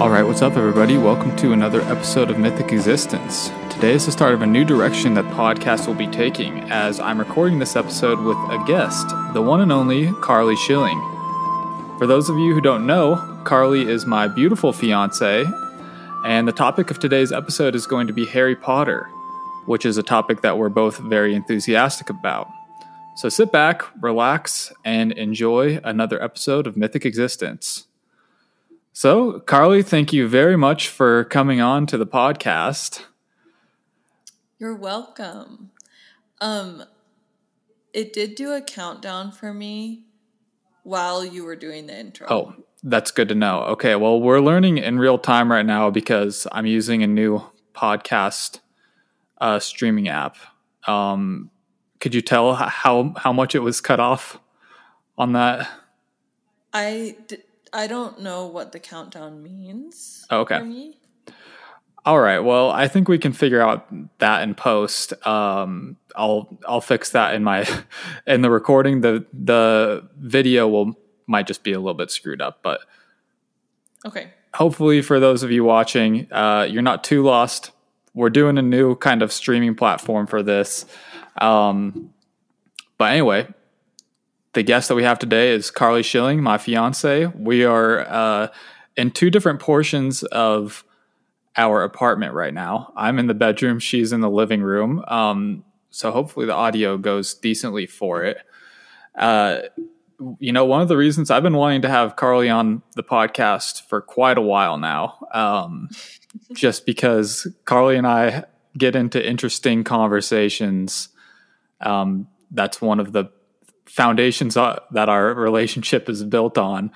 Alright, what's up, everybody? Welcome to another episode of Mythic Existence. Today is the start of a new direction that podcast will be taking, as I'm recording this episode with a guest, the one and only Carly Schilling. For those of you who don't know, Carly is my beautiful fiance, and the topic of today's episode is going to be Harry Potter, which is a topic that we're both very enthusiastic about. So sit back, relax, and enjoy another episode of Mythic Existence. So, Carly, thank you very much for coming on to the podcast. You're welcome. Um, it did do a countdown for me while you were doing the intro. Oh, that's good to know. Okay, well, we're learning in real time right now because I'm using a new podcast uh, streaming app. Um, could you tell how how much it was cut off on that? I d- I don't know what the countdown means. Oh, okay. All right. Well, I think we can figure out that in post. Um, I'll I'll fix that in my in the recording. The the video will might just be a little bit screwed up, but okay. Hopefully, for those of you watching, uh, you're not too lost. We're doing a new kind of streaming platform for this. Um, but anyway, the guest that we have today is Carly Schilling, my fiance. We are uh, in two different portions of our apartment right now. I'm in the bedroom, she's in the living room. Um, so hopefully the audio goes decently for it. Uh, you know, one of the reasons I've been wanting to have Carly on the podcast for quite a while now, um, just because Carly and I get into interesting conversations. Um, that's one of the foundations that our relationship is built on.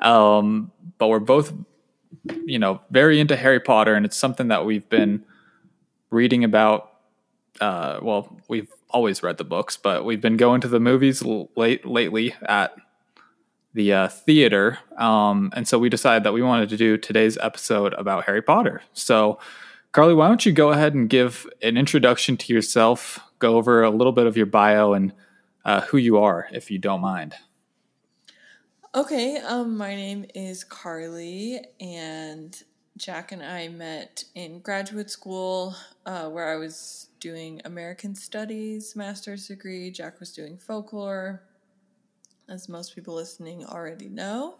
Um, but we're both, you know, very into Harry Potter, and it's something that we've been reading about. Uh, well, we've always read the books, but we've been going to the movies late lately at the uh, theater, um, and so we decided that we wanted to do today's episode about Harry Potter. So, Carly, why don't you go ahead and give an introduction to yourself, go over a little bit of your bio, and uh, who you are, if you don't mind. Okay, um, my name is Carly, and Jack and I met in graduate school uh, where I was doing American Studies master's degree. Jack was doing folklore, as most people listening already know.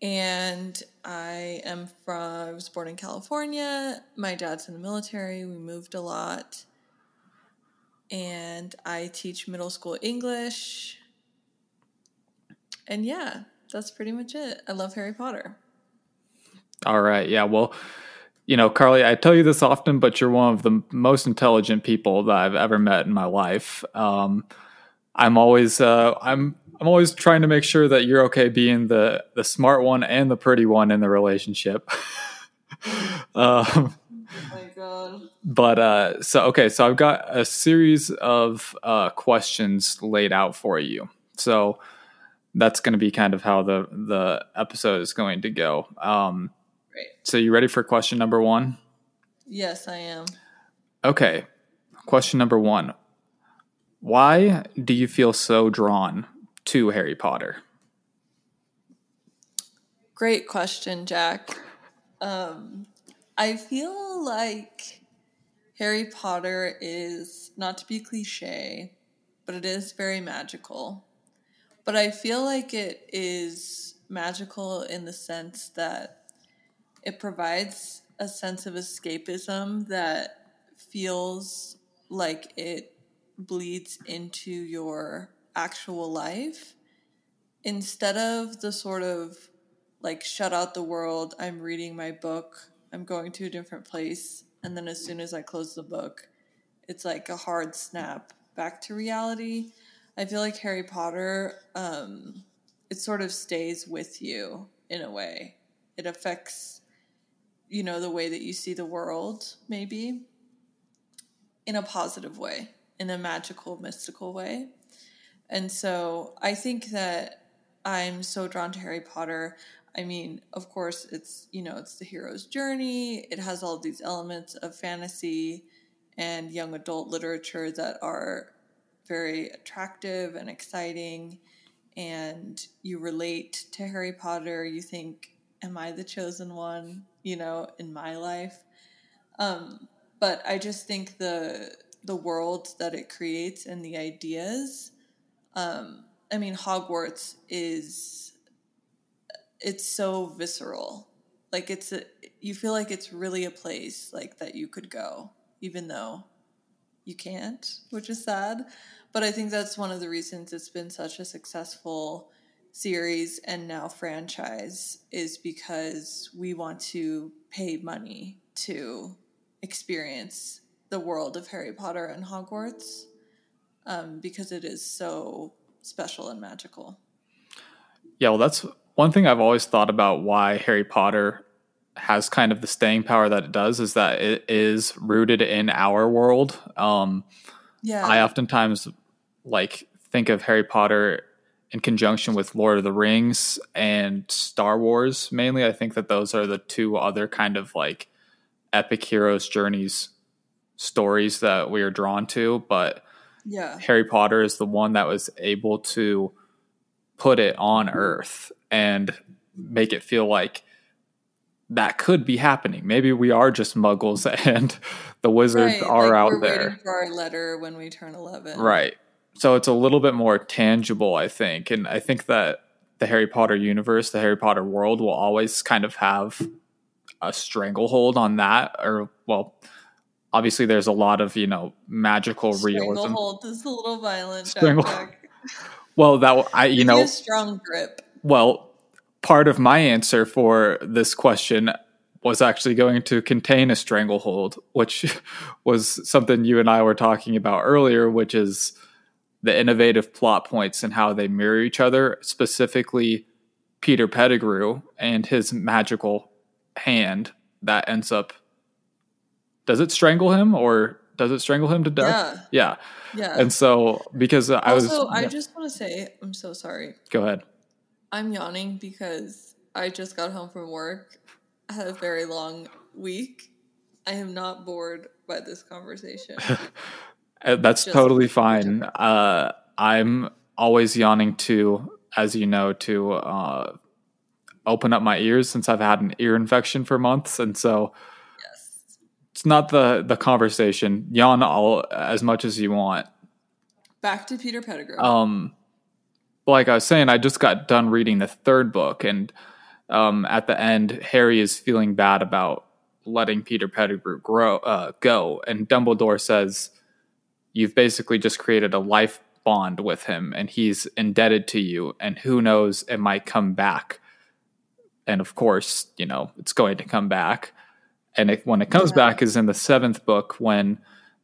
And I am from, I was born in California. My dad's in the military. We moved a lot and I teach middle school English. And yeah, that's pretty much it. I love Harry Potter. All right. Yeah. Well, you know, Carly, I tell you this often, but you're one of the most intelligent people that I've ever met in my life. Um, I'm always, uh, I'm, I'm always trying to make sure that you're okay being the the smart one and the pretty one in the relationship. um, but uh, so okay, so I've got a series of uh, questions laid out for you. So that's going to be kind of how the the episode is going to go. Um, Great. So you ready for question number one? Yes, I am. Okay, question number one: Why do you feel so drawn to Harry Potter? Great question, Jack. Um, I feel like Harry Potter is, not to be cliche, but it is very magical. But I feel like it is magical in the sense that it provides a sense of escapism that feels like it bleeds into your actual life instead of the sort of like shut out the world, I'm reading my book, I'm going to a different place and then as soon as I close the book, it's like a hard snap back to reality. I feel like Harry Potter, um, it sort of stays with you in a way. It affects, you know, the way that you see the world, maybe in a positive way, in a magical, mystical way. And so I think that I'm so drawn to Harry Potter. I mean, of course, it's, you know, it's the hero's journey. It has all these elements of fantasy and young adult literature that are very attractive and exciting. And you relate to Harry Potter. You think am I the chosen one, you know, in my life? Um, but I just think the the world that it creates and the ideas. Um, I mean, Hogwarts is it's so visceral. Like it's a, you feel like it's really a place like that you could go, even though you can't, which is sad. But I think that's one of the reasons it's been such a successful series and now franchise is because we want to pay money to experience the world of Harry Potter and Hogwarts um, because it is so special and magical. Yeah, well, that's one thing I've always thought about why Harry Potter has kind of the staying power that it does is that it is rooted in our world. Um, yeah, I oftentimes like think of Harry Potter in conjunction with Lord of the Rings and Star Wars mainly. I think that those are the two other kind of like epic heroes journeys stories that we are drawn to, but yeah. Harry Potter is the one that was able to put it on earth and make it feel like that could be happening. Maybe we are just muggles and the wizards Right, are like out we're there. waiting for our letter when we turn 11. Right. So it's a little bit more tangible, I think. And I think that the Harry Potter universe, the Harry Potter world will always kind of have a stranglehold on that. Or, well, obviously there's a lot of, you know, magical realism. Stranglehold is a little violent. Well, that, I, you know, a strong grip. well, part of my answer for this question was actually going to contain a stranglehold, which was something you and I were talking about earlier, which is the innovative plot points and how they mirror each other, specifically Peter Pettigrew and his magical hand that ends up. Does it strangle him or does it strangle him to death? Yeah. Yeah. Yeah. And so, because I was. also, I yeah, just want to say, I'm so sorry. go ahead. I'm yawning because I just got home from work. I had a very long week. I am not bored by this conversation. Uh, That's Just- totally fine. Uh, I'm always yawning to, as you know, to uh, open up my ears since I've had an ear infection for months, and so yes. it's not the the conversation. Yawn all as much as you want. Back to Peter Pettigrew. Um, like I was saying, I just got done reading the third book, and um, at the end, Harry is feeling bad about letting Peter Pettigrew grow uh, go, and Dumbledore says, "You've basically just created a life bond with him, and he's indebted to you, and who knows, it might come back." And of course, you know it's going to come back, and it, when it comes Yeah. back is in the seventh book when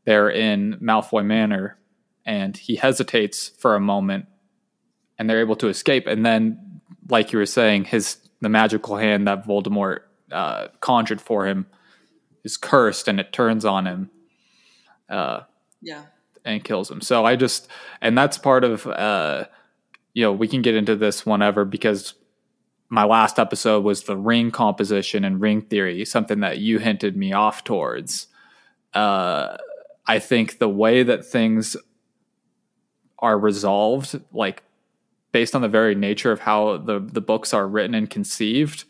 they're in Malfoy Manor, and he hesitates for a moment and they're able to escape. And then like you were saying his the magical hand that Voldemort uh, conjured for him is cursed and it turns on him uh, yeah. and kills him. So i just and that's part of uh, you know we can get into this whenever because my last episode was the ring composition and ring theory something that you hinted me off towards. Uh, i think the way that things are resolved like based on the very nature of how the the books are written and conceived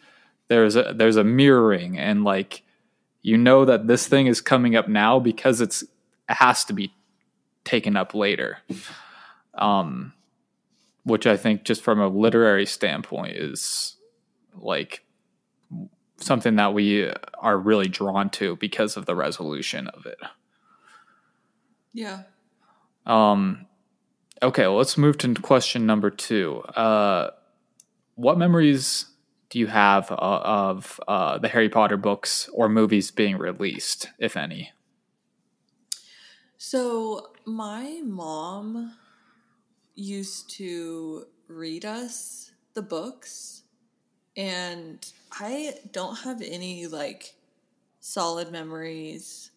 there's a there's a mirroring and like you know that this thing is coming up now because it's it has to be taken up later um which i think just from a literary standpoint is like something that we are really drawn to because of the resolution of it Yeah. um, okay, well, let's move to question number two. Uh, what memories do you have uh, of uh, the Harry Potter books or movies being released, if any? So my mom used to read us the books and I don't have any like solid memories.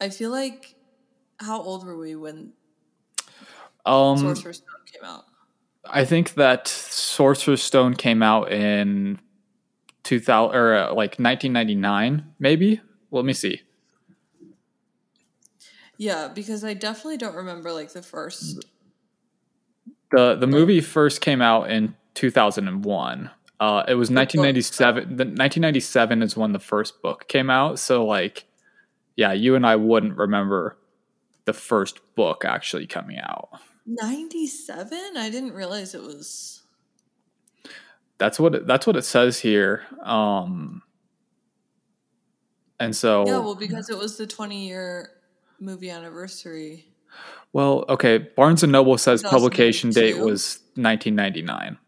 I feel like how old were we when Um, Sorcerer's Stone came out? I think that Sorcerer's Stone came out in 2000 or uh, like 1999, maybe. Let me see. Yeah, because I definitely don't remember like the first the The movie first came out in 2001. Uh, it was 1997. The 1997 is when the first book came out. So like, yeah, you and I wouldn't remember the first book actually coming out. 97? I didn't realize it was. That's what it, that's what it says here. Um, and so Yeah, well, because it was the 20 year movie anniversary. Well, okay. Barnes and Noble says publication date was 1999.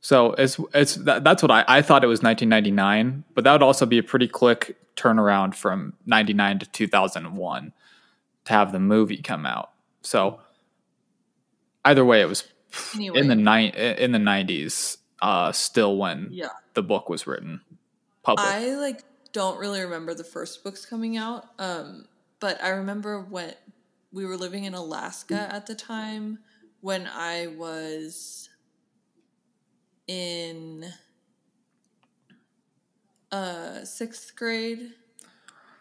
So it's it's that, that's what I I thought it was 1999, but that would also be a pretty quick turnaround from 99 to 2001 to have the movie come out. So either way, it was Anyway, in the ni- in the 90s. Uh, still when yeah. the book was written, public. I like don't really remember the first books coming out. Um, but I remember when we were living in Alaska at the time when I was in uh sixth grade.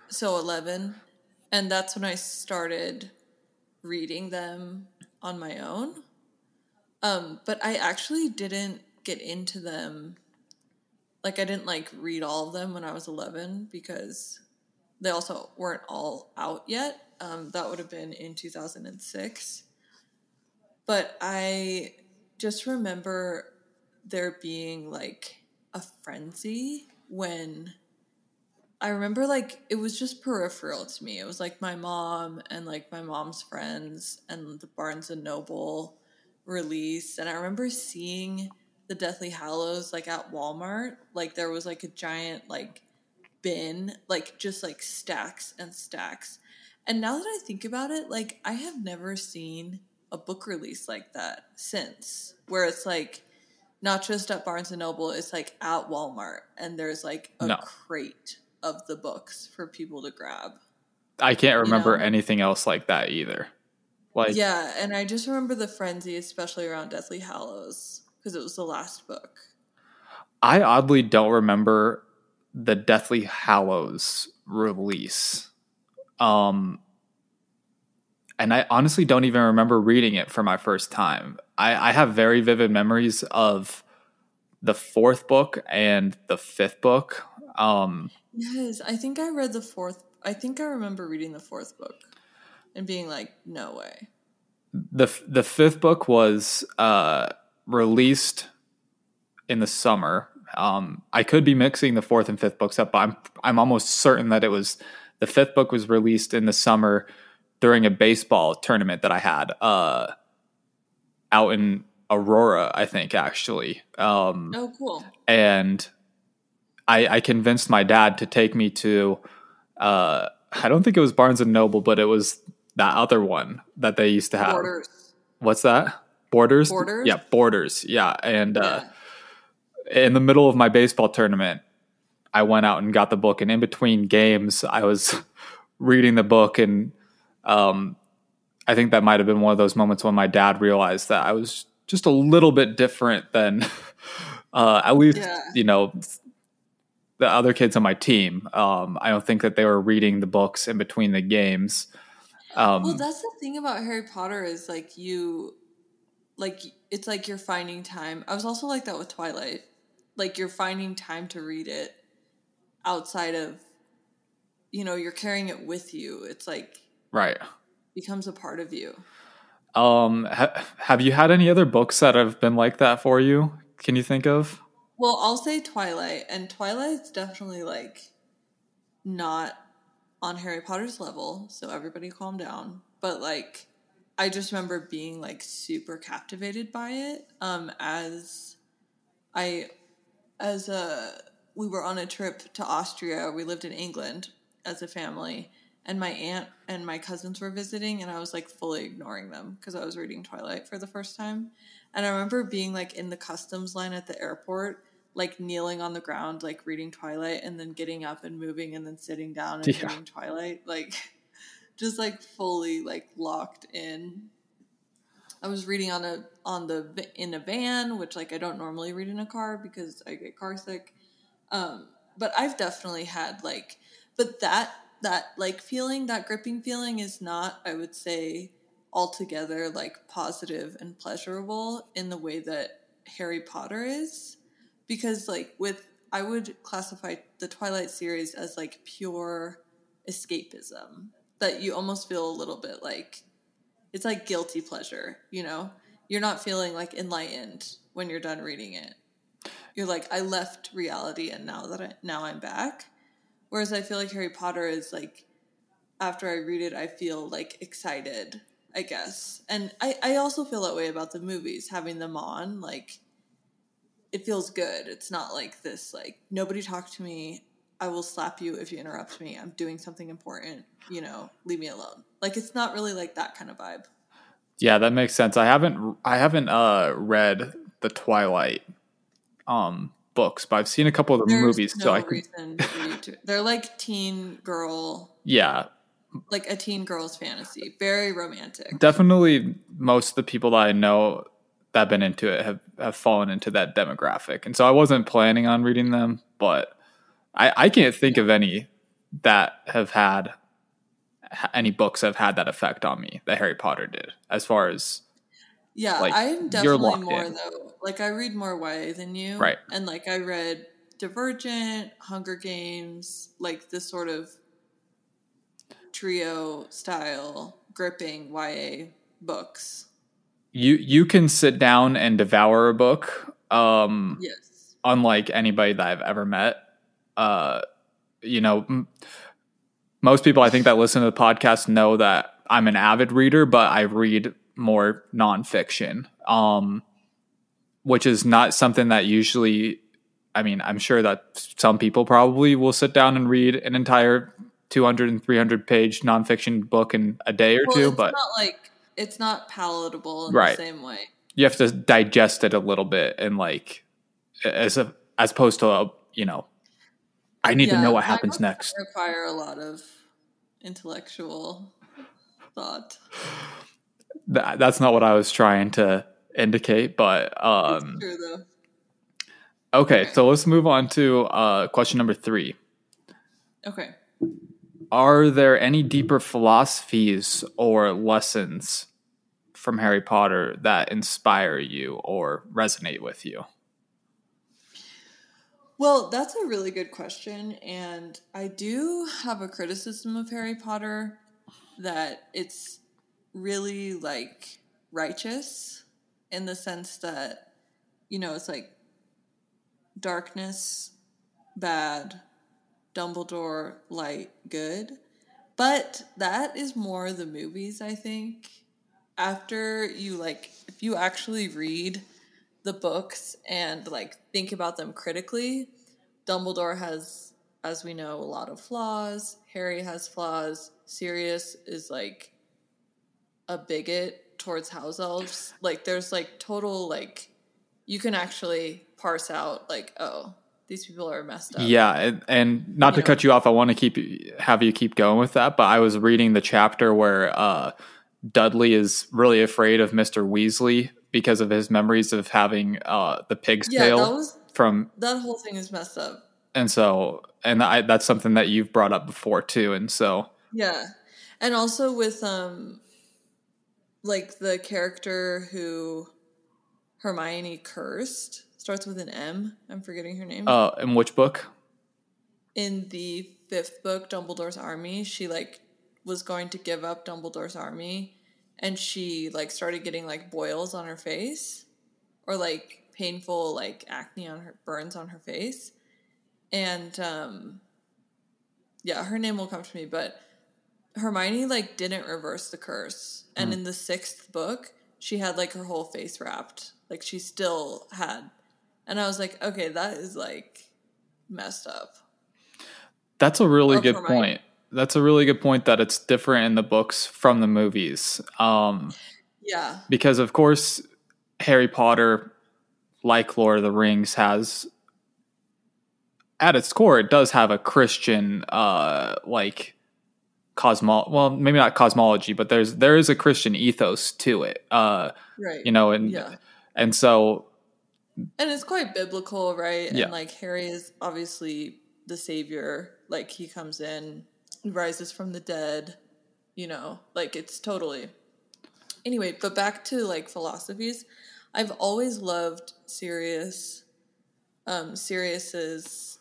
So eleven. And that's when I started reading them on my own. Um, but I actually didn't get into them like I didn't like read all of them when I was 11 because they also weren't all out yet. Um, that would have been in 2006. But I just remember there being like a frenzy when I remember like it was just peripheral to me. It was like my mom and like my mom's friends and the Barnes and Noble release. And I remember seeing the Deathly Hallows like at Walmart. Like there was like a giant like bin, like just like stacks and stacks. And now that I think about it, like I have never seen a book release like that since, where it's like not just at Barnes and Noble, it's like at Walmart and there's like a No. crate of the books for people to grab. I can't remember know? anything else like that either. Like yeah, and I just remember the frenzy, especially around Deathly Hallows, because it was the last book. I oddly don't remember the Deathly Hallows release. Um and I honestly don't even remember reading it for my first time. I, I have very vivid memories of the fourth book and the fifth book. Um Yes, I think I read the fourth. I think I remember reading the fourth book and being like, "No way." the the fifth book was uh released in the summer. Um, I could be mixing the fourth and fifth books up, but I'm I'm almost certain that it was the fifth book was released in the summer during a baseball tournament that I had uh, out in Aurora, I think actually. Um, Oh, cool. and I, I convinced my dad to take me to uh, I don't think it was Barnes and Noble, but it was that other one that they used to have. Borders. What's that? Borders? Borders? Yeah, Borders. Yeah. And uh, Yeah. in the middle of my baseball tournament, I went out and got the book. And in between games, I was reading the book. And um, I think that might have been one of those moments when my dad realized that I was just a little bit different than uh, at least, Yeah. you know, the other kids on my team. Um, I don't think that they were reading the books in between the games. Um, Well, that's the thing about Harry Potter is like you, like it's like you're finding time. I was also like that with Twilight. Like you're finding time to read it outside of, you know, you're carrying it with you. It's like right. becomes a part of you. Um, ha- have you had any other books that have been like that for you? Can you think of? Well, I'll say Twilight, and Twilight's definitely like not on Harry Potter's level, so everybody calm down. But like I just remember being like super captivated by it. Um as I as a we were on a trip to Austria, we lived in England as a family, and my aunt and my cousins were visiting and I was like fully ignoring them because I was reading Twilight for the first time. And I remember being like in the customs line at the airport, like kneeling on the ground, like reading Twilight, and then getting up and moving, and then sitting down and Yeah. reading Twilight, like just like fully like locked in. I was reading on a on the in a van, which like I don't normally read in a car because I get car sick. Um, but I've definitely had like, but that that like feeling, that gripping feeling, is not, I would say, altogether like positive and pleasurable in the way that Harry Potter is. Because like with I would classify the Twilight series as like pure escapism that you almost feel a little bit like it's like guilty pleasure, you know? You're not feeling like enlightened when you're done reading it. You're like I left reality and now that I now I'm back. Whereas I feel like Harry Potter is like after I read it I feel like excited, I guess. And I I also feel that way about the movies having them on like it feels good. It's not like this like nobody talk to me. I will slap you if you interrupt me. I'm doing something important, you know, leave me alone. Like it's not really like that kind of vibe. Yeah, that makes sense. I haven't I haven't uh read the Twilight um books, but I've seen a couple of the There's movies no so I can to. They're like teen girl, Yeah, like a teen girl's fantasy. Very romantic. definitely most of the people that I know that have been into it have, have fallen into that demographic. And so I wasn't planning on reading them, but I, I can't think of any that have had any books have had that effect on me that Harry Potter did as far as Yeah, Like, I'm definitely more in. though. Like I read more YA than you, Right. And like I read Divergent, Hunger Games, like this sort of trio style gripping YA books. You you can sit down and devour a book um Yes. unlike anybody that I've ever met. Uh, you know, m- most people I think that listen to the podcast know that I'm an avid reader, but I read more nonfiction, um, which is not something that usually. I mean, I'm sure that some people probably will sit down and read an entire 200 and 300 page nonfiction book in a day or Well, two, it's but not like it's not palatable in Right. the same way. you have to digest it a little bit and like as a as opposed to a, you know I need to know what happens next. Require a lot of intellectual thought. That, that's not what I was trying to indicate, but um true though. okay, Okay. so let's move on to uh question number 3. Okay. Are there any deeper philosophies or lessons from Harry Potter that inspire you or resonate with you? Well, that's a really good question. And I do have a criticism of Harry Potter that it's really like righteous in the sense that, you know, it's like darkness, bad, Dumbledore, light, good. But that is more the movies, I think. After you like, if you actually read the books and like think about them critically, Dumbledore has, as we know, a lot of flaws. Harry has flaws. Sirius is like a bigot towards house elves. Like there's like total like you can actually parse out like oh these people are messed up. Yeah, and, and not You to know. cut you off, I want to keep have you keep going with that. But I was reading the chapter where uh, Dudley is really afraid of Mister Weasley because of his memories of having uh, the pig's Yeah, tail that was from, that whole thing is messed up. and so and I, that's something that you've brought up before too. And so Yeah. And also with um like the character who Hermione cursed starts with an M. I'm forgetting her name. uh, in which book? In the fifth book, Dumbledore's Army, she like was going to give up Dumbledore's army and she like started getting like boils on her face or like painful like acne on her burns on her face. And um yeah, her name will come to me, but Hermione like didn't reverse the curse. And in the sixth book, she had like her whole face wrapped. Like she still had and I was like, okay, that is like messed up. That's a really Or good point. That's a really good point that it's different in the books from the movies. Um, Yeah. because of course Harry Potter, like Lord of the Rings, has at its core it does have a Christian uh like cosmo well maybe not cosmology but there's there is a Christian ethos to it uh Right. you know and Yeah. and so And it's quite biblical, right? Yeah. And like Harry is obviously the savior. Like he comes in, rises from the dead, you know, like it's totally. Anyway, but back to like philosophies. I've always loved Sirius um, Sirius's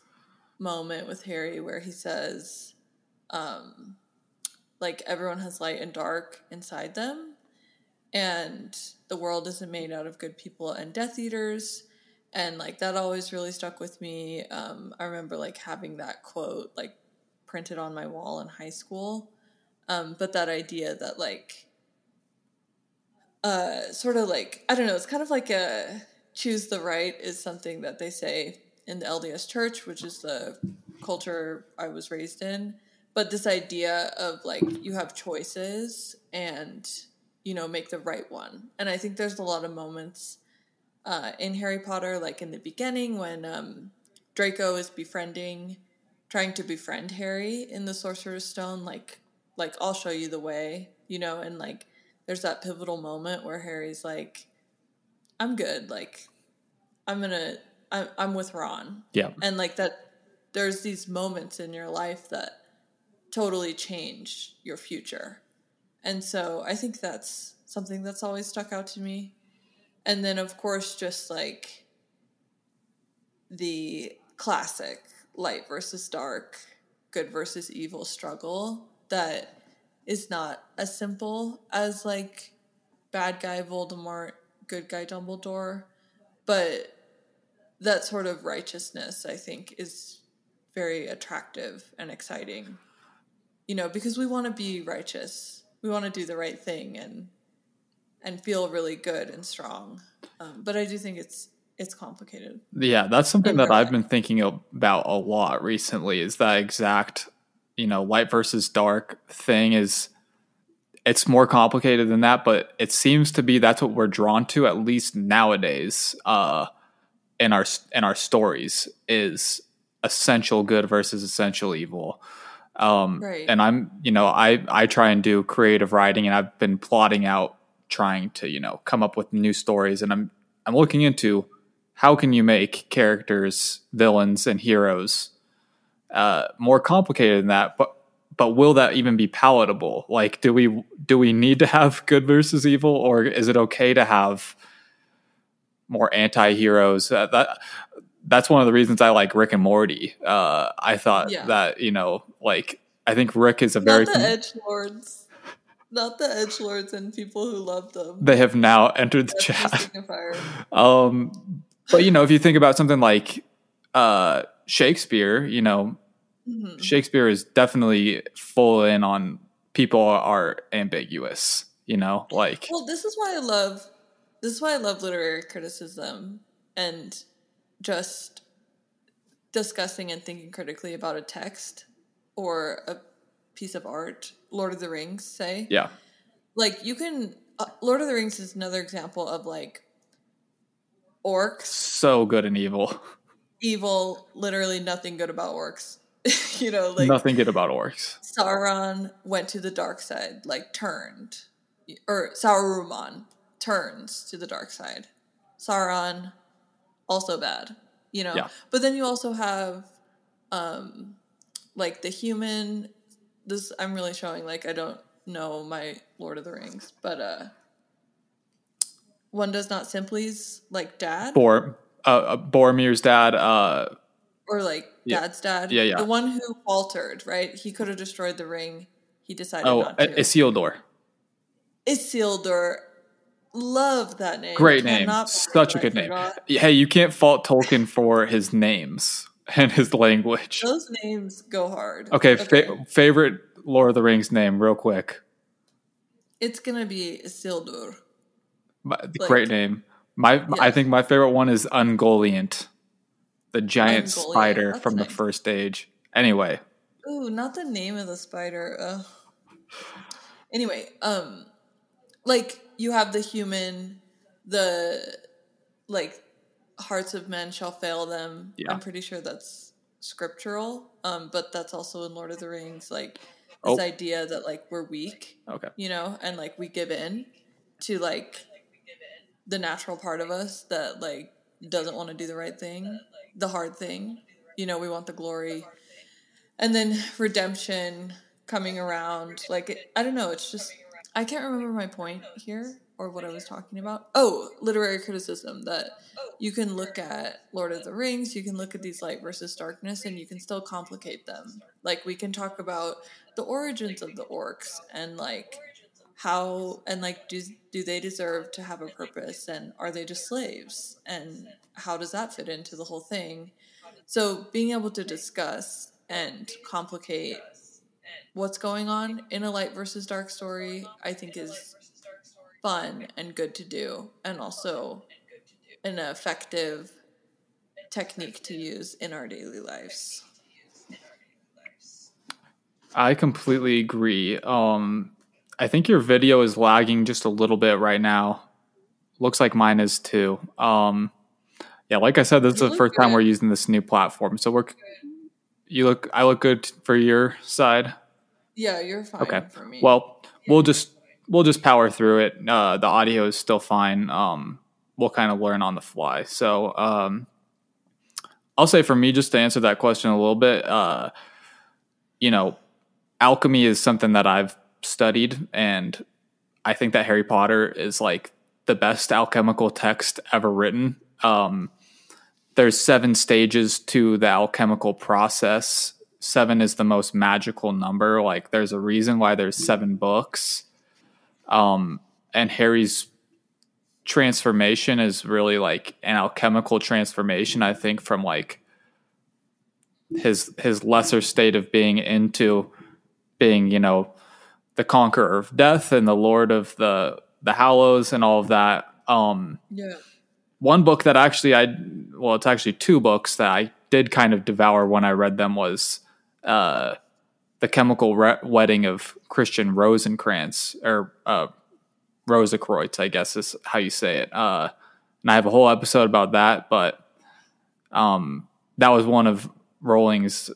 moment with Harry where he says, um, like everyone has light and dark inside them, and the world isn't made out of good people and Death Eaters. And like that always really stuck with me. Um, I remember like having that quote like printed on my wall in high school. Um, but that idea that like uh, sort of like I don't know, it's kind of like a choose the right is something that they say in the LDS Church, which is the culture I was raised in. But this idea of like you have choices and you know make the right one, and I think there's a lot of moments uh, in Harry Potter, like in the beginning when um, Draco is befriending, trying to befriend Harry in the Sorcerer's Stone, like like I'll show you the way, you know, and like there's that pivotal moment where Harry's like, I'm good, like I'm gonna I'm, I'm with Ron, Yeah. and like that. There's these moments in your life that totally change your future, and so I think that's something that's always stuck out to me. And then, of course, just like the classic light versus dark, good versus evil struggle that is not as simple as like bad guy Voldemort, good guy Dumbledore, but that sort of righteousness, I think, is very attractive and exciting. You know, because we want to be righteous, we want to do the right thing, and and feel really good and strong. Um, but I do think it's it's complicated. Yeah, that's something that I've been thinking about a lot recently is that exact, you know, light versus dark thing is it's more complicated than that, but it seems to be that's what we're drawn to at least nowadays uh in our in our stories is essential good versus essential evil. Um Right. and I'm, you know, I I try and do creative writing and I've been plotting out trying to, you know, come up with new stories and I'm I'm looking into how can you make characters, villains, and heroes uh, more complicated than that? But but will that even be palatable? Like, do we do we need to have good versus evil, or is it okay to have more anti-heroes? Uh, that that's one of the reasons I like Rick and Morty. Uh, I thought Yeah. that you know, like, I think Rick is a very Not the edge lords, not the edge lords and people who love them. they have now entered the chat. Um, but you know, if you think about something like uh, Shakespeare, you know, Mhm. Shakespeare is definitely full in on people are ambiguous. You know, like Well, this is why I love this is why I love literary criticism and just discussing and thinking critically about a text or a piece of art. Lord of the Rings, say. yeah, Like you can uh, Lord of the Rings is another example of like orcs, so good and evil. evil, literally nothing good about orcs. you know, like Nothing good about orcs. Sauron went to the dark side, like turned, or Sauron turns to the dark side. Sauron, also bad, you know. Yeah. But then you also have, um, like the human. This I'm really showing like I don't know my Lord of the Rings, but uh, one does not simply's like dad Bor uh, uh, Boromir's dad. Uh, or like Yeah. dad's dad. Yeah, yeah. The one who faltered, right? He could have destroyed the ring. He decided oh, not to. Isildur. Isildur. Love that name. Great name. Such a good name. Hey, you can't fault Tolkien for his names and his language. Those names go hard. Okay, Fa- favorite Lord of the Rings name, real quick. it's gonna be Isildur. My- Like- great name. My Yeah. I think my favorite one is Ungoliant, the giant Ungoliant, spider that's from the first age. Anyway, Ooh, not the name of the spider. Ugh. Anyway, um, like you have the human, the like hearts of men shall fail them. Yeah. I'm pretty sure that's scriptural. Um, but that's also in Lord of the Rings, like Oh. this idea that like we're weak, okay. you know, and like we give in to like the natural part of us that like doesn't want to do the right thing, the hard thing. You know, we want the glory. And then redemption coming around. Like, it, I don't know, it's just, I can't remember my point here or what I was talking about. Oh, literary criticism that you can look at Lord of the Rings, you can look at these light versus darkness, and you can still complicate them. Like we can talk about the origins of the orcs and like how and like do do they deserve to have a purpose and are they just slaves and how does that fit into the whole thing? So being able to discuss and complicate what's going on in a light versus dark story, I think is fun and good to do, and also an effective technique to use in our daily lives. I completely agree. Um, I think your video is lagging just a little bit right now. Looks like mine is too. Um, yeah, like I said, this is the first time we're using this new platform, so we're. You look. I look good for your side. Yeah, you're fine Okay. for me. Well, we'll just we'll just power through it. Uh, the audio is still fine. Um, we'll kind of learn on the fly. So, um, I'll say for me, just to answer that question a little bit, uh, you know, alchemy is something that I've studied, and I think that Harry Potter is like the best alchemical text ever written. Um, there's seven stages to the alchemical process. Seven is the most magical number. Like, there's a reason why there's seven books. Um, and Harry's transformation is really like an alchemical transformation. I think from like his his lesser state of being into being, you know, the conqueror of death and the lord of the the Hallows and all of that. Um, yeah. one book that actually I well, it's actually two books that I did kind of devour when I read them was uh, the Chemical Re- Wedding of Christian Rosencrantz or uh, Rosenkreutz, I guess is how you say it. Uh, and I have a whole episode about that, but um, that was one of Rowling's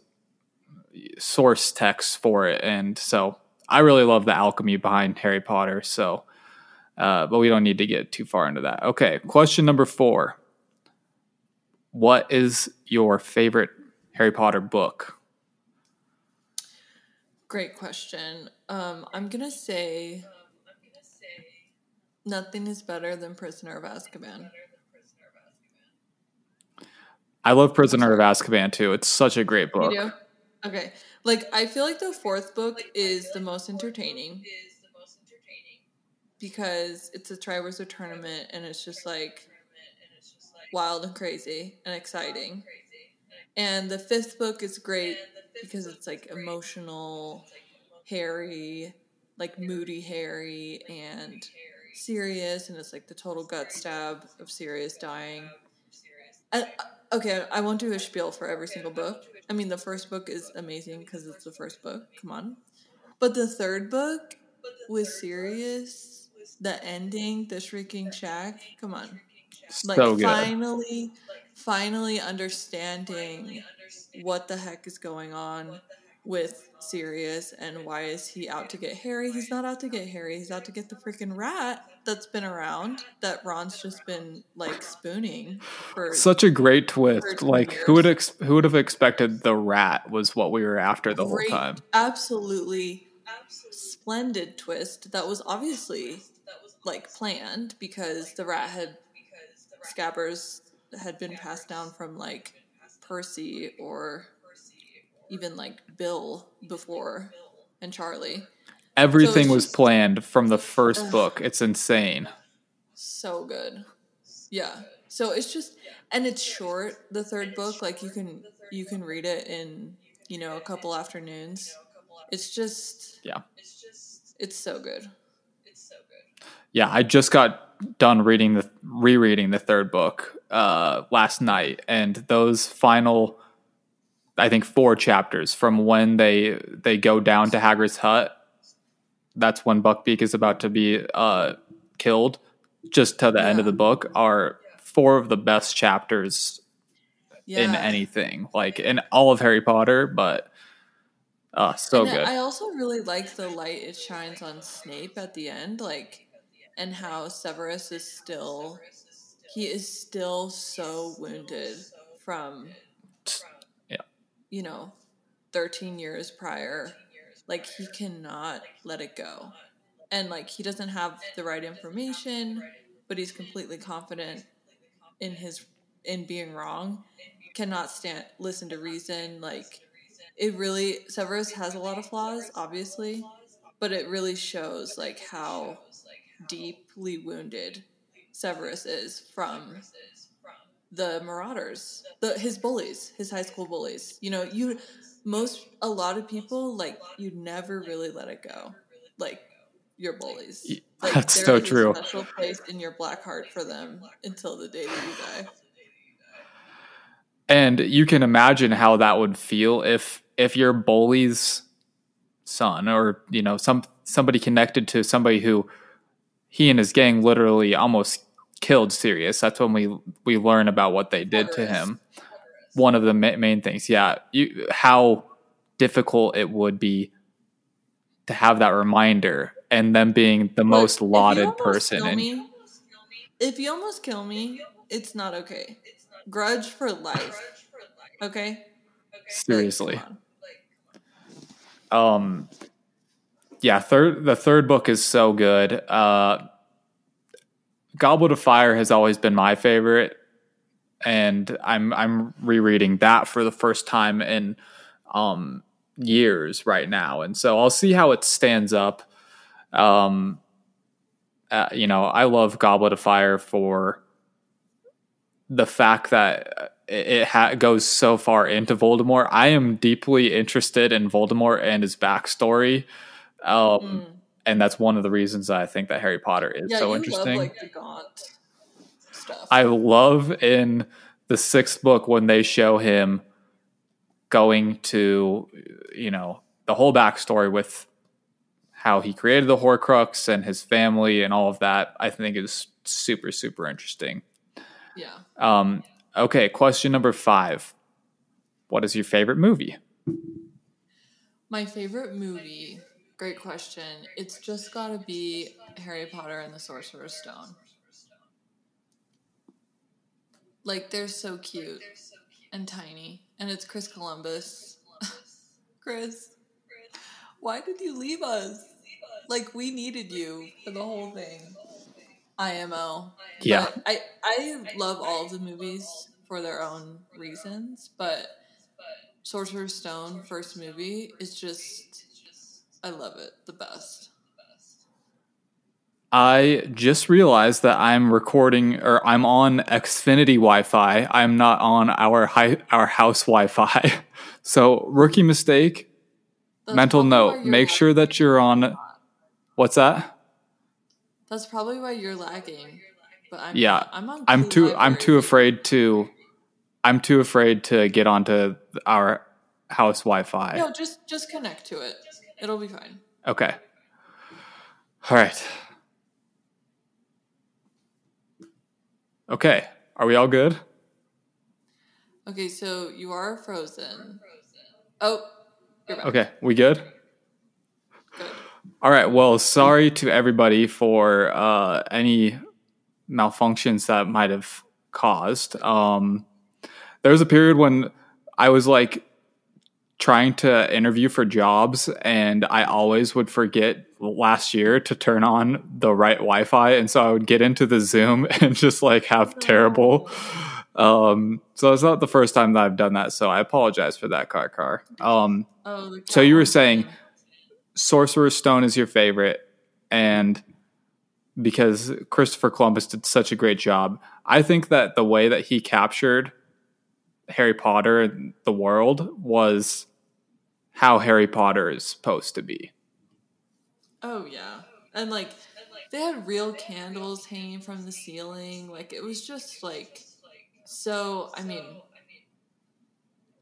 source texts for it, and so I really love the alchemy behind Harry Potter. So. Uh, but we don't need to get too far into that. Okay, question number four. What is your favorite Harry Potter book? Great question. Um, I'm gonna say nothing is better than Prisoner of Azkaban. I love Prisoner of Azkaban too. It's such a great book. You do? Okay. Like I feel like the fourth book is the most entertaining because it's a Triwizard tournament and it's just like wild and crazy and exciting. And the fifth book is great because it's like emotional, Harry, like moody Harry and serious, and it's like the total gut stab of Sirius dying. I, uh, okay, I won't do a spiel for every single book. I mean, the first book is amazing because it's the first book. Come on, but the third book was Sirius. The ending, the shrieking shack. Come on, like so good. finally, finally understanding what the heck is going on with Sirius and why is he out to get Harry? He's not out to get Harry. He's out to get the freaking rat that's been around that Ron's just been like spooning for. Such a great twist. Like years. who would ex- who would have expected the rat was what we were after the whole great, time. absolutely splendid twist that was obviously like planned because the rat had Scabbers had been passed down from like Percy or even like Bill before and Charlie. Everything was just- planned from the first Ugh. book. It's insane. So good. Yeah. So it's just and it's short, the third book, like you can you can read it in, you know, a couple afternoons. It's just Yeah. It's just it's so good. it's so good. Yeah, I just got done reading the rereading the third book uh, last night, and those final, I think, four chapters from when they they go down to Hagrid's hut. That's when Buckbeak is about to be uh, killed. Just to the end of the book are four of the best chapters Yeah. in anything, like in all of Harry Potter. But uh, so And good. I also really like the light it shines on Snape at the end, like, and how Severus is still, he is still so wounded from, Yeah. you know, 13 years prior. Like, he cannot let it go. and like he doesn't have the right information, but he's completely confident in his in being wrong. Cannot stand listen to reason. Like it really Severus has a lot of flaws, obviously, but it really shows like how deeply wounded Severus is from the marauders, the his bullies, his high school bullies. You know, you most a lot of people like you never really let it go. Like your bullies. Like, That's so true. A special place in your black heart for them until the day that you die. And you can imagine how that would feel if if your bully's son or you know some somebody connected to somebody who he and his gang literally almost killed Sirius. That's when we we learn about what they did to him. One of the ma- main things, yeah, you, how difficult it would be to have that reminder and them being the But most lauded person. And me- if you almost kill me, it's not okay. Grudge for life. Okay? Like, seriously, on. um, yeah, third the third book is so good. Uh, Goblet of Fire has always been my favorite, and I'm I'm rereading that for the first time in um, years right now, and so I'll see how it stands up. Um, uh, you know, I love Goblet of Fire for the fact that it, ha- goes so far into Voldemort. I am deeply interested in Voldemort and his backstory. Um, Mm. and that's one of the reasons I think that Harry Potter is Yeah, so interesting. love like the gaunt stuff. I love in the sixth book when they show him going to, you know, the whole backstory with how he created the Horcrux and his family and all of that. I think is super super interesting. yeah. Um, okay, question number five. What is your favorite movie? My favorite movie, great question. It's just got to be Harry Potter and the Sorcerer's Stone. Like they're so cute and tiny, and it's Chris Columbus. Chris, why did you leave us? Like we needed you for the whole thing. IMO. Yeah. But I I love all of the movies for their own reasons, but Sorcerer's Stone first movie is just I love it the best. I just realized that I'm recording or I'm on Xfinity Wi-Fi. I'm not on our hi- our house Wi-Fi. So rookie mistake. That's mental note: make sure that you're on. What's that? That's probably why you're lagging. But I'm Yeah, not. I'm on. I'm too. I'm too afraid to. I'm too afraid to get onto our house Wi-Fi. No, just just connect to it. It'll be fine. Okay. All right. Okay. Are we all good? Okay, so you are frozen. Oh, you're back. Okay. We good? Good. All right. Well, sorry to everybody for uh, any malfunctions that might have caused. Um, there was a period when I was like trying to interview for jobs, and I always would forget last year to turn on the right Wi-Fi, and so I would get into the Zoom and just like have terrible. Um, so it's not the first time that I've done that, so I apologize for that, car car. Um, Oh, So you were saying-. Sorcerer's Stone is your favorite, and because Christopher Columbus did such a great job, I think that the way that he captured Harry Potter the world was how Harry Potter is supposed to be. Oh yeah, and like they had real candles hanging from the ceiling. Like it was just like so. I mean,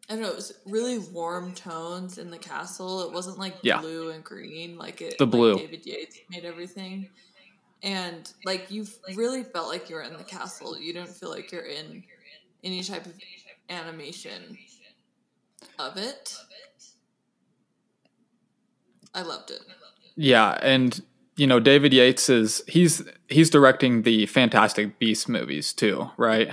I don't know. It was really warm tones in the castle. It wasn't like Yeah. blue and green like it. The like blue. David Yates made everything, and like you really felt like you were in the castle. You didn't feel like you're in any type of animation of it. I loved it. Yeah, and you know David Yates is he's he's directing the Fantastic Beasts movies too, right?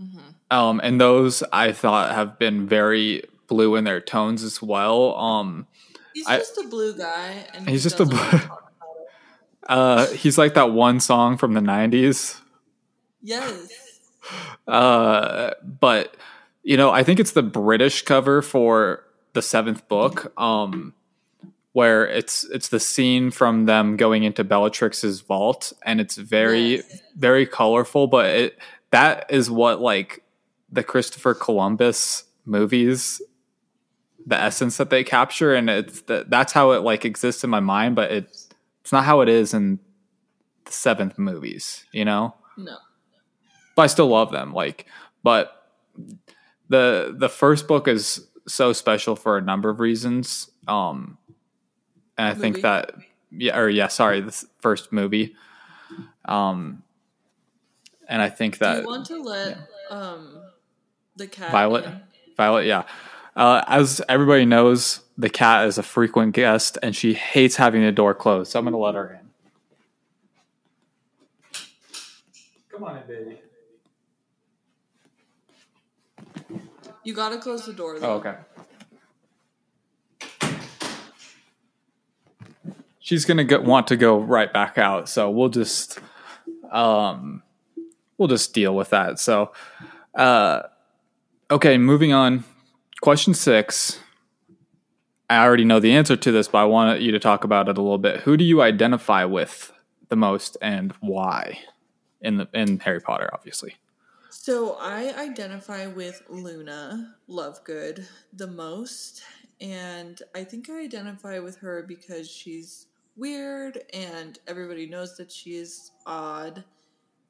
hmm Um, and those I thought have been very blue in their tones as well. Um, He's I- just a blue guy, and He's he just a blue- wanna talk about it. uh, he's like that one song from the '90s. Yes. Uh, but you know, I think it's the British cover for the seventh book, um, where it's it's the scene from them going into Bellatrix's vault, and it's very Yes. very colorful. But it that is what like the Christopher Columbus movies, the essence that they capture, and it's that that's how it like exists in my mind. But it's it's not how it is in the seventh movies, you know No. But I still love them. Like, but the the first book is so special for a number of reasons. Um, and I think that yeah, or yeah, sorry, this first movie. Um, and I think Do that you want to let um the cat Violet, in? Violet, yeah. Uh, as everybody knows, the cat is a frequent guest, and she hates having the door closed. So I'm going to let her in. Come on in, baby. You gotta close the door. Though. Oh, okay. She's gonna go, want to go right back out, so we'll just, um, we'll just deal with that. So, uh, okay, moving on. Question six. I already know the answer to this, but I want you to talk about it a little bit. Who do you identify with the most, and why? In the in Harry Potter, obviously. So I identify with Luna Lovegood the most, and I think I identify with her because she's weird and everybody knows that she is odd.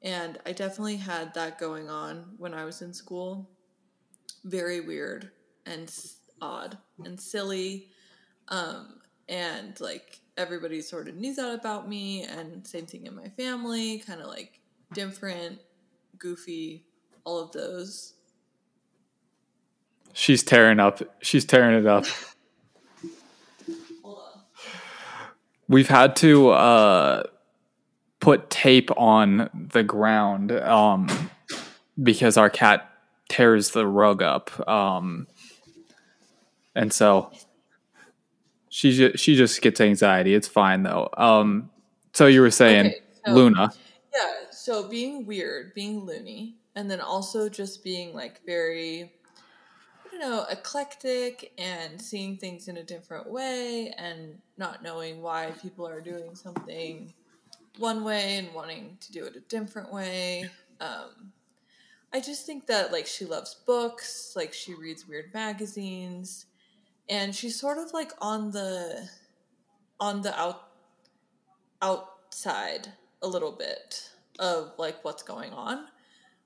And I definitely had that going on when I was in school. Very weird and odd and silly. Um, and like everybody sort of knew that about me, and same thing in my family, kind of like different, goofy, all of those. She's tearing up. She's tearing it up. Hold on. We've had to uh, put tape on the ground um, because our cat tears the rug up, um, and so she ju- she just gets anxiety. It's fine though. Um, so you were saying Okay, so- Luna? Yeah, so being weird, being loony, and then also just being like very, I don't know, eclectic and seeing things in a different way and not knowing why people are doing something one way and wanting to do it a different way. Um, I just think that like she loves books, like she reads weird magazines, and she's sort of like on the on the out outside a little bit of like what's going on.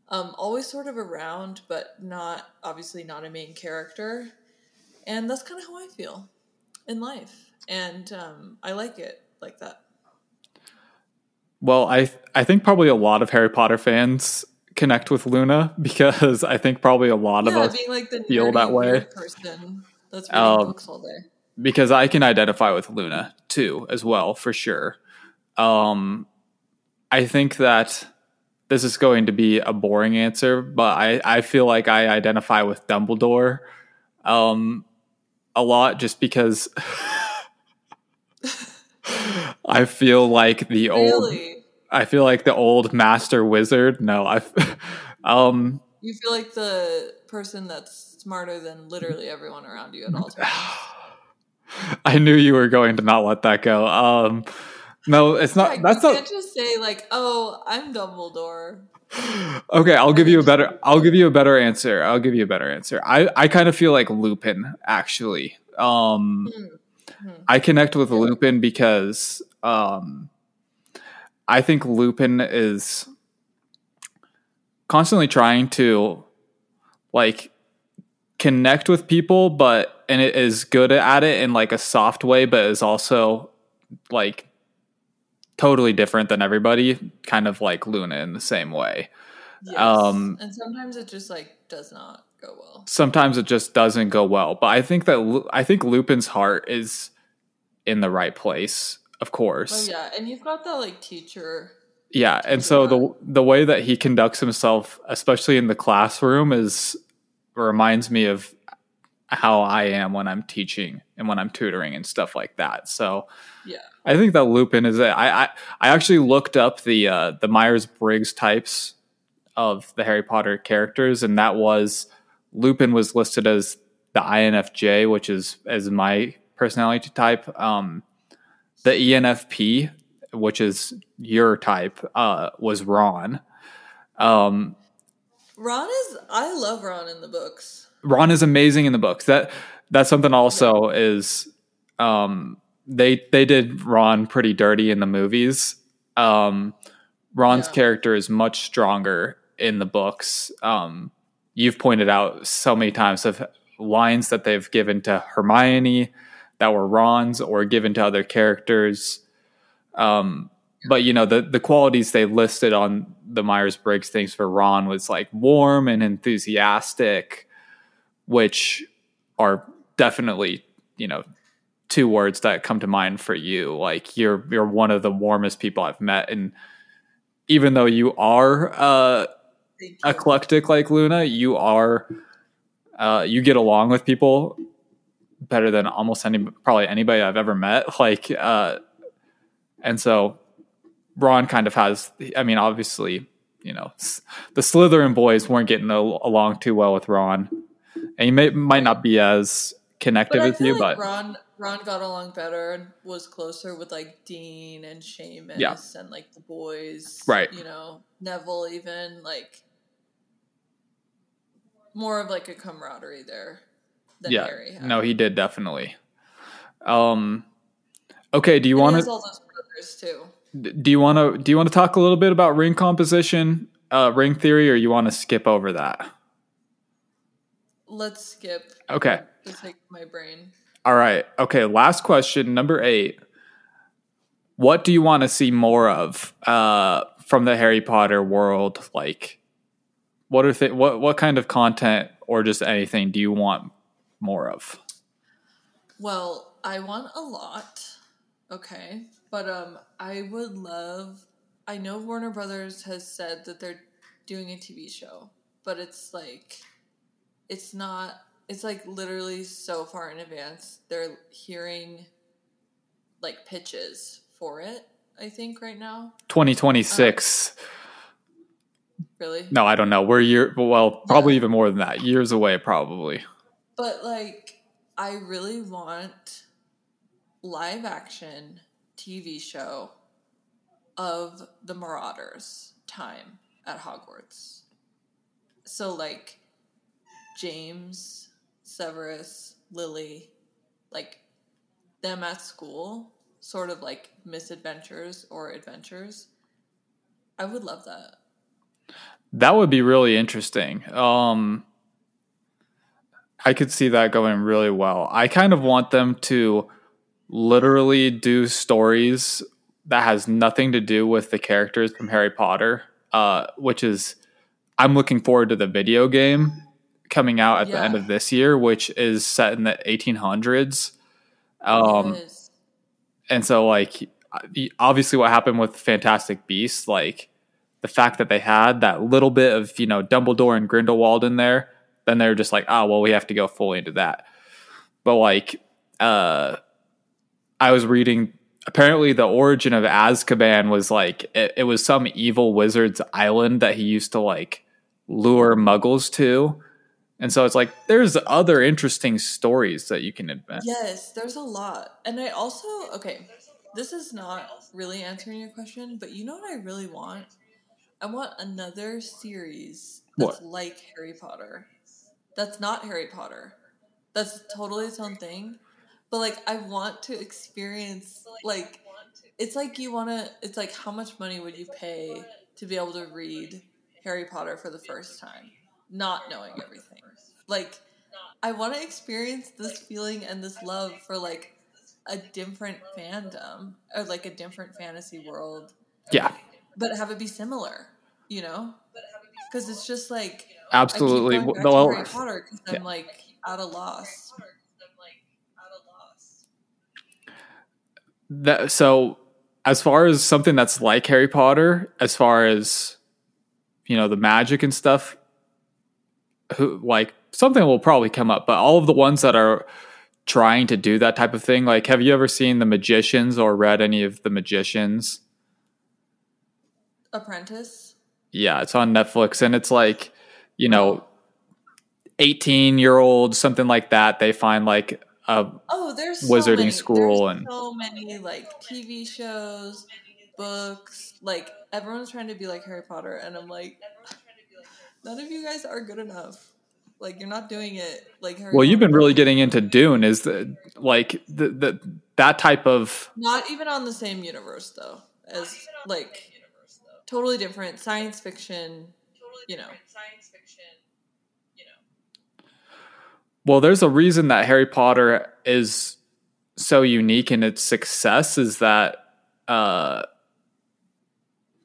Um, always sort of around, but not obviously not a main character. And that's kind of how I feel in life, and um, I like it like that. Well, I I think probably a lot of Harry Potter fans connect with Luna because I think probably a lot of us being like the feel that way. person that's reading Um, books all day. because I can identify with Luna too, as well, for sure. Um, I think that this is going to be a boring answer, but I, I feel like I identify with Dumbledore um, a lot just because I feel like the old I feel like the old master wizard. No, I um you feel like the person that's smarter than literally everyone around you at all times. I knew you were going to not let that go. Um no, it's not Like, that's you not can't just say like, "Oh, I'm Dumbledore." Okay, I'll give you a better I'll give you a better answer. I'll give you a better answer. I I kind of feel like Lupin actually. Um Hmm. I connect with Lupin because um I think Lupin is constantly trying to like connect with people but and it is good at it in like a soft way but is also like totally different than everybody kind of like Luna in the same way. Yes. Um, and sometimes it just like does not go well. sometimes it just doesn't go well. But I think that I think Lupin's heart is in the right place, of course. Oh yeah, and you've got that like teacher. yeah. and so the the way that he conducts himself, especially in the classroom, is reminds me of how I am when I'm teaching and when I'm tutoring and stuff like that. So Yeah. I think that Lupin is it. I I, I actually looked up the uh, the Myers Briggs types of the Harry Potter characters, and that was Lupin was listed as the INFJ, which is as my personality type. Um, the ENFP, which is your type, uh, was Ron. Um, Ron is. I love Ron in the books. Ron is amazing in the books. That that's something also is um they they did Ron pretty dirty in the movies. Um Ron's Yeah. character is much stronger in the books. Um you've pointed out so many times of lines that they've given to Hermione that were Ron's or given to other characters. Um but you know the the qualities they listed on the Myers Briggs things for Ron was like warm and enthusiastic, which are definitely you know two words that come to mind for you. Like you're you're one of the warmest people I've met, and even though you are uh, you. eclectic like Luna, you are uh, you get along with people better than almost any probably anybody I've ever met. Like, uh, and so Ron kind of has. I mean, obviously, you know, the Slytherin boys weren't getting al- along too well with Ron, and he may might not be as connected with you, like but Ron Ron got along better and was closer with like Dean and Seamus Yeah. and like the boys. Right. You know, Neville even like more of like a camaraderie there than yeah, Harry had. no, he did definitely. Um, okay, do you want to all those brothers too. do you want to do you want to talk a little bit about ring composition, uh, ring theory, or you want to skip over that? Let's skip Okay. sake my brain. All right. Okay. Last question, number eight. What do you want to see more of uh, from the Harry Potter world? Like, what are th- what what kind of content or just anything do you want more of? Well, I want a lot. Okay. But um I would love I know Warner Brothers has said that they're doing a TV show, but it's like it's not it's like literally so far in advance. They're hearing like pitches for it, I think right now. Twenty twenty six. Really? No, I don't know. We're year well, probably Yeah. even more than that. Years away, probably. But like, I really want live action TV show of the Marauders time at Hogwarts. So like James, Severus, Lily, like them at school, sort of like misadventures or adventures. I would love that. That would be really interesting. Um, I could see that going really well. I kind of want them to literally do stories that has nothing to do with the characters from Harry Potter, uh, which is I'm looking forward to the video game coming out at the end of this year, which is set in the 1800s. Um, and so like obviously what happened with fantastic beasts like the fact that they had that little bit of you know dumbledore and grindelwald in there then they're just like oh well we have to go fully into that. But like uh i was reading apparently the origin of azkaban was like it, it was some evil wizard's island that he used to like lure muggles to and so it's like there's other interesting stories that you can invent Yes, there's a lot. And I also, okay, this is not really answering your question, but you know what I really want? I want another series that's What? like Harry Potter. That's not Harry Potter. That's totally its own thing. But like, I want to experience, like, it's like you want to, it's like how much money would you pay to be able to read Harry Potter for the first time, not knowing everything? Like, I want to experience this feeling and this love for like a different fandom or like a different fantasy world, yeah but have it be similar, you know? Because it's just like absolutely I keep going back Well, Harry Potter because I'm yeah. like at a loss. that so as far as something that's like Harry Potter, as far as you know the magic and stuff, who like something will probably come up. But all of the ones that are trying to do that type of thing, like, have you ever seen The Magicians or read any of The Magicians? Apprentice. Yeah, it's on Netflix, and it's like, you know, 18 year old, something like that. They find like a Oh, there's so Wizarding many- school there's and- so many like TV shows, books. Like everyone's trying to be like Harry Potter, and I'm like, none of you guys are good enough. Like you're not doing it like Harry. well, you've been really getting into Dune. Is the like the the that type of not even on the same universe though as like totally different science fiction. Totally you know. science fiction. You know, Well, there's a reason that Harry Potter is so unique in its success is that uh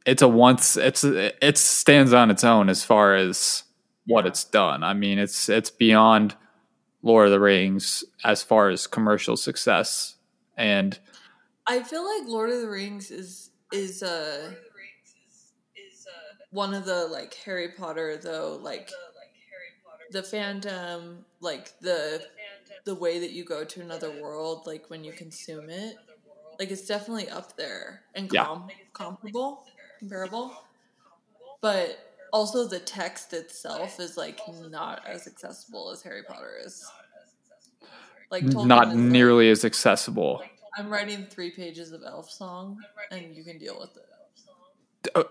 it's a once it's it stands on its own as far as what it's done. I mean, it's it's beyond Lord of the Rings as far as commercial success and I feel like Lord of the Rings is is uh one of the like Harry Potter though like the fandom like the the way that you go to another world like when you consume it like it's definitely up there and Yeah. comparable comparable but also the text itself is like not as accessible as Harry Potter is like Tolkien not is, like, nearly as accessible. I'm writing three pages of elf song and you can deal with it Uh,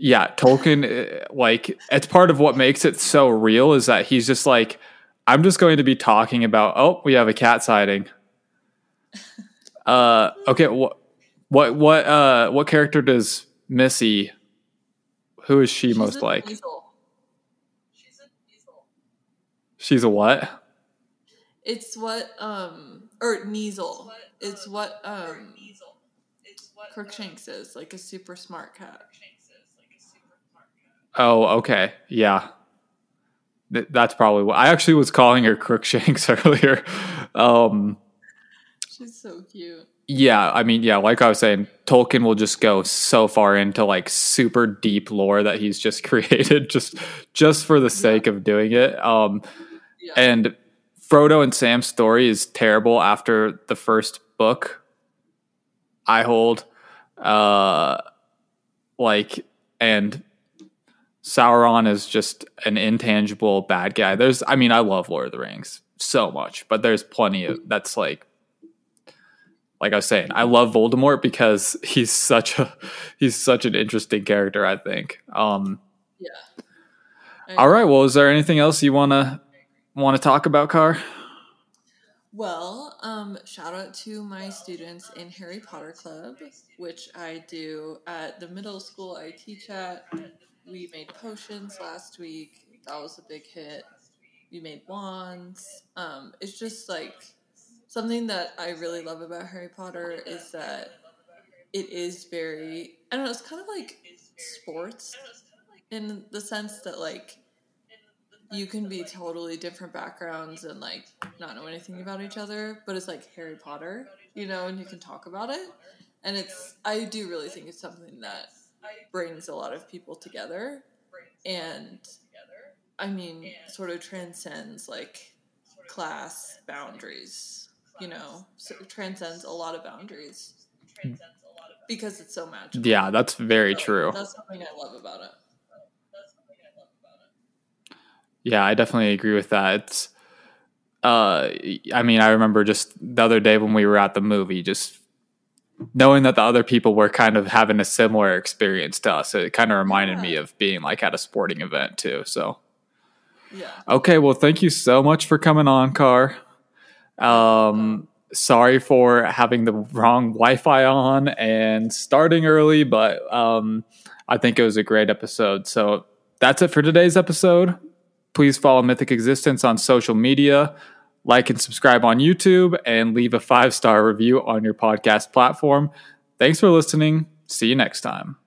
yeah, Tolkien, uh, like, it's part of what makes it so real is that he's just like, I'm just going to be talking about, oh, we have a cat sighting. Uh, okay, what, what, what, uh, what character does Missy, who is she She's most like? Kneazle. She's a what? It's what um or Kneazle. It's what um Crookshanks is, like a super smart cat. Oh, okay. Yeah. Th- that's probably what I actually was calling her Crookshanks earlier. Um, She's so cute. Yeah, I mean, yeah, like I was saying, Tolkien will just go so far into like super deep lore that he's just created just just for the sake of doing it. Um Yeah. and Frodo and Sam's story is terrible after the first book. I hold uh like and Sauron is just an intangible bad guy. There's I mean, I love Lord of the Rings so much, but there's plenty of that's like like I was saying, I love Voldemort because he's such a he's such an interesting character, I think. Um I all right, well, is there anything else you want to want to talk about, Car? Well, um, shout out to my students in Harry Potter Club, which I do at the middle school I teach at. We made potions last week. That was a big hit. We made wands. Um, it's just like something that I really love about Harry Potter is that it is very, I don't know, it's kind of like sports in the sense that, like, you can be totally different backgrounds and like not know anything about each other, but it's like Harry Potter, you know, and you can talk about it. And it's I do really think it's something that brings a lot of people together and I mean sort of transcends like class boundaries, you know, so transcends a lot of boundaries because it's so magical. Yeah, that's very true. That's something I love about it. Yeah, I definitely agree with that. It's uh I mean, I remember just the other day when we were at the movie just knowing that the other people were kind of having a similar experience to us. It kind of reminded me of being like at a sporting event too. So, Yeah. okay, well, thank you so much for coming on, Car. Um sorry for having the wrong Wi-Fi on and starting early, but um I think it was a great episode. So, that's it for today's episode. Please follow Mythic Existence on social media, like and subscribe on YouTube, and leave a five star review on your podcast platform. Thanks for listening. See you next time.